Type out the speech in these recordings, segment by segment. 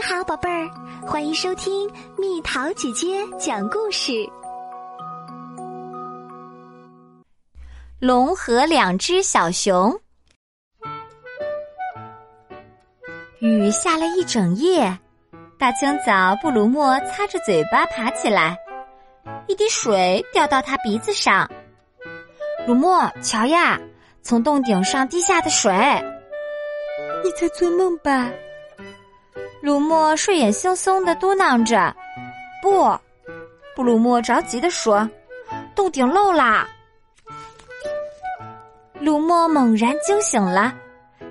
你好，宝贝儿，欢迎收听蜜桃姐姐讲故事。龙和两只小熊。雨下了一整夜，大清早，布鲁莫擦着嘴巴爬起来，一滴水掉到他鼻子上。鲁莫，瞧呀，从洞顶上滴下的水。你在做梦吧？鲁莫睡眼惺忪的嘟囔着：“不。”布鲁莫着急的说：“洞顶漏啦！”鲁莫猛然惊醒了，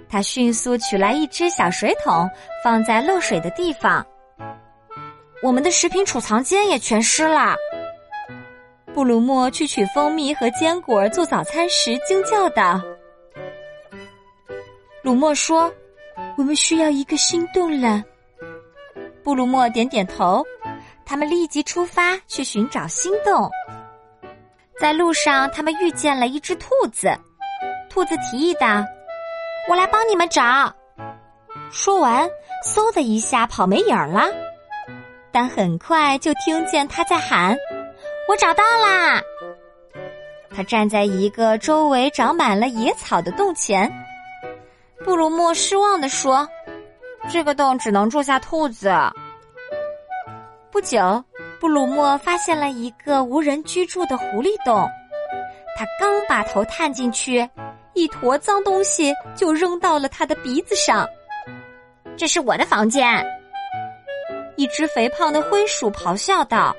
他迅速取来一只小水桶，放在漏水的地方。我们的食品储藏间也全湿了。布鲁莫去取蜂蜜和坚果做早餐时，惊叫道：“鲁莫说，我们需要一个新洞了。”布鲁莫点点头，他们立即出发去寻找新洞。在路上，他们遇见了一只兔子。兔子提议道：“我来帮你们找。”说完，嗖的一下跑没影儿了。但很快就听见他在喊：“我找到啦！”他站在一个周围长满了野草的洞前。布鲁莫失望地说。这个洞只能住下兔子。不久，布鲁莫发现了一个无人居住的狐狸洞。他刚把头探进去，一坨脏东西就扔到了他的鼻子上。这是我的房间。一只肥胖的灰鼠咆哮道：“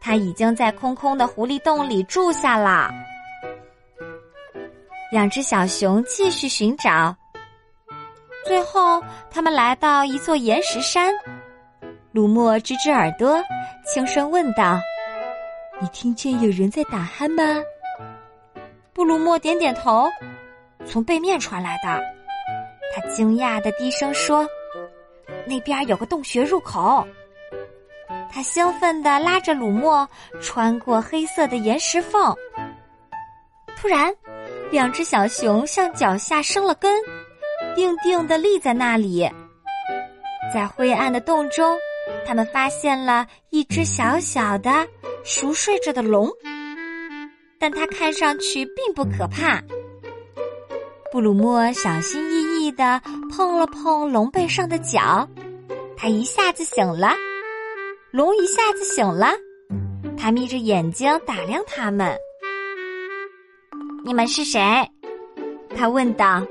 他已经在空空的狐狸洞里住下了。”两只小熊继续寻找。最后，他们来到一座岩石山。鲁莫支支耳朵，轻声问道：“你听见有人在打鼾吗？”布鲁莫点点头，从背面传来的。他惊讶的低声说：“那边有个洞穴入口。”他兴奋地拉着鲁莫穿过黑色的岩石缝。突然，两只小熊向脚下生了根。定定的立在那里，在灰暗的洞中，他们发现了一只小小的熟睡着的龙，但它看上去并不可怕。布鲁莫小心翼翼的碰了碰龙背上的脚，它一下子醒了。龙一下子醒了，它眯着眼睛打量他们。你们是谁？他问道。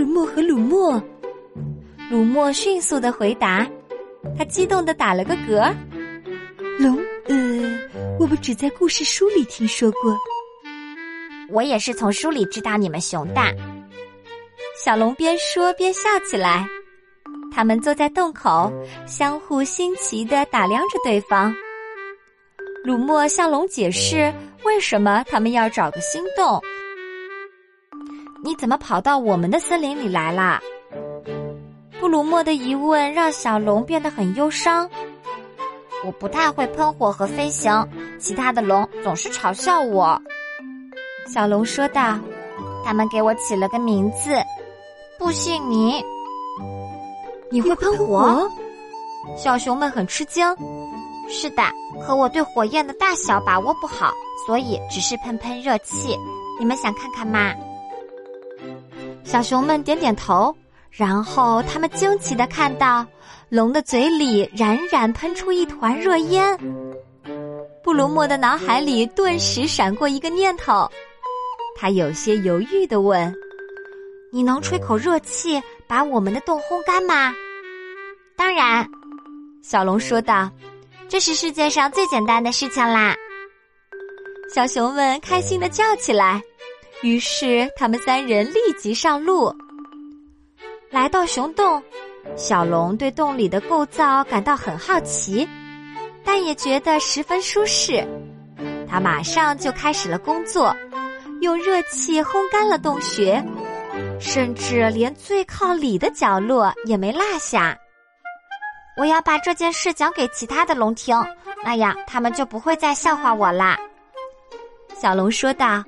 鲁莫和鲁莫，鲁莫迅速的回答，他激动的打了个嗝。龙，呃，我们只在故事书里听说过。我也是从书里知道你们熊大。小龙边说边笑起来。他们坐在洞口，相互新奇的打量着对方。鲁莫向龙解释为什么他们要找个新洞。你怎么跑到我们的森林里来啦？布鲁莫的疑问让小龙变得很忧伤。我不太会喷火和飞行，其他的龙总是嘲笑我。小龙说道：“他们给我起了个名字，不信你。你会喷火？”小熊们很吃惊。是的，可我对火焰的大小把握不好，所以只是喷喷热气。你们想看看吗？小熊们点点头，然后他们惊奇的看到，龙的嘴里冉冉喷出一团热烟。布鲁莫的脑海里顿时闪过一个念头，他有些犹豫的问：“你能吹口热气把我们的洞烘干吗？”“当然。”小龙说道，“这是世界上最简单的事情啦。”小熊们开心的叫起来。于是，他们三人立即上路，来到熊洞。小龙对洞里的构造感到很好奇，但也觉得十分舒适。他马上就开始了工作，用热气烘干了洞穴，甚至连最靠里的角落也没落下。我要把这件事讲给其他的龙听，那样他们就不会再笑话我啦。”小龙说道。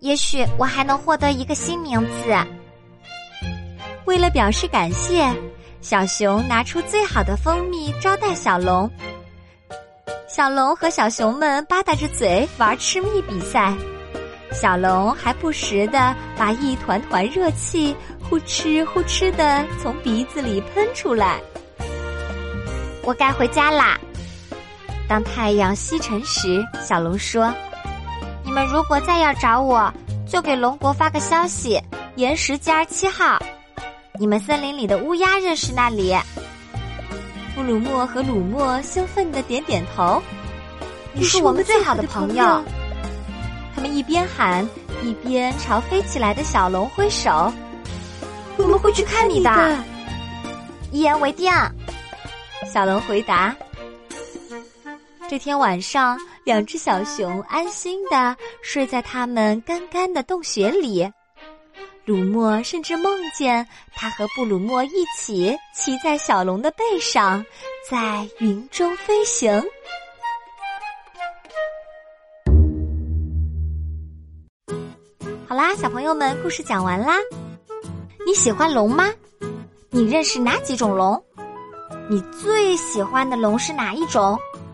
也许我还能获得一个新名字。为了表示感谢，小熊拿出最好的蜂蜜招待小龙。小龙和小熊们吧嗒着嘴玩吃蜜比赛，小龙还不时的把一团团热气呼哧呼哧的从鼻子里喷出来。我该回家啦。当太阳西沉时，小龙说：“们如果再要找我，就给龙国发个消息，岩石尖七号。你们森林里的乌鸦认识那里。”布鲁莫和鲁莫兴奋的点点头。你是我们最好的朋友。他们一边喊，一边朝飞起来的小龙挥手。我们会去看你的。一言为定。小龙回答。这天晚上，两只小熊安心的睡在他们干干的洞穴里。鲁莫甚至梦见他和布鲁莫一起骑在小龙的背上，在云中飞行。好啦，小朋友们，故事讲完啦。你喜欢龙吗？你认识哪几种龙？你最喜欢的龙是哪一种？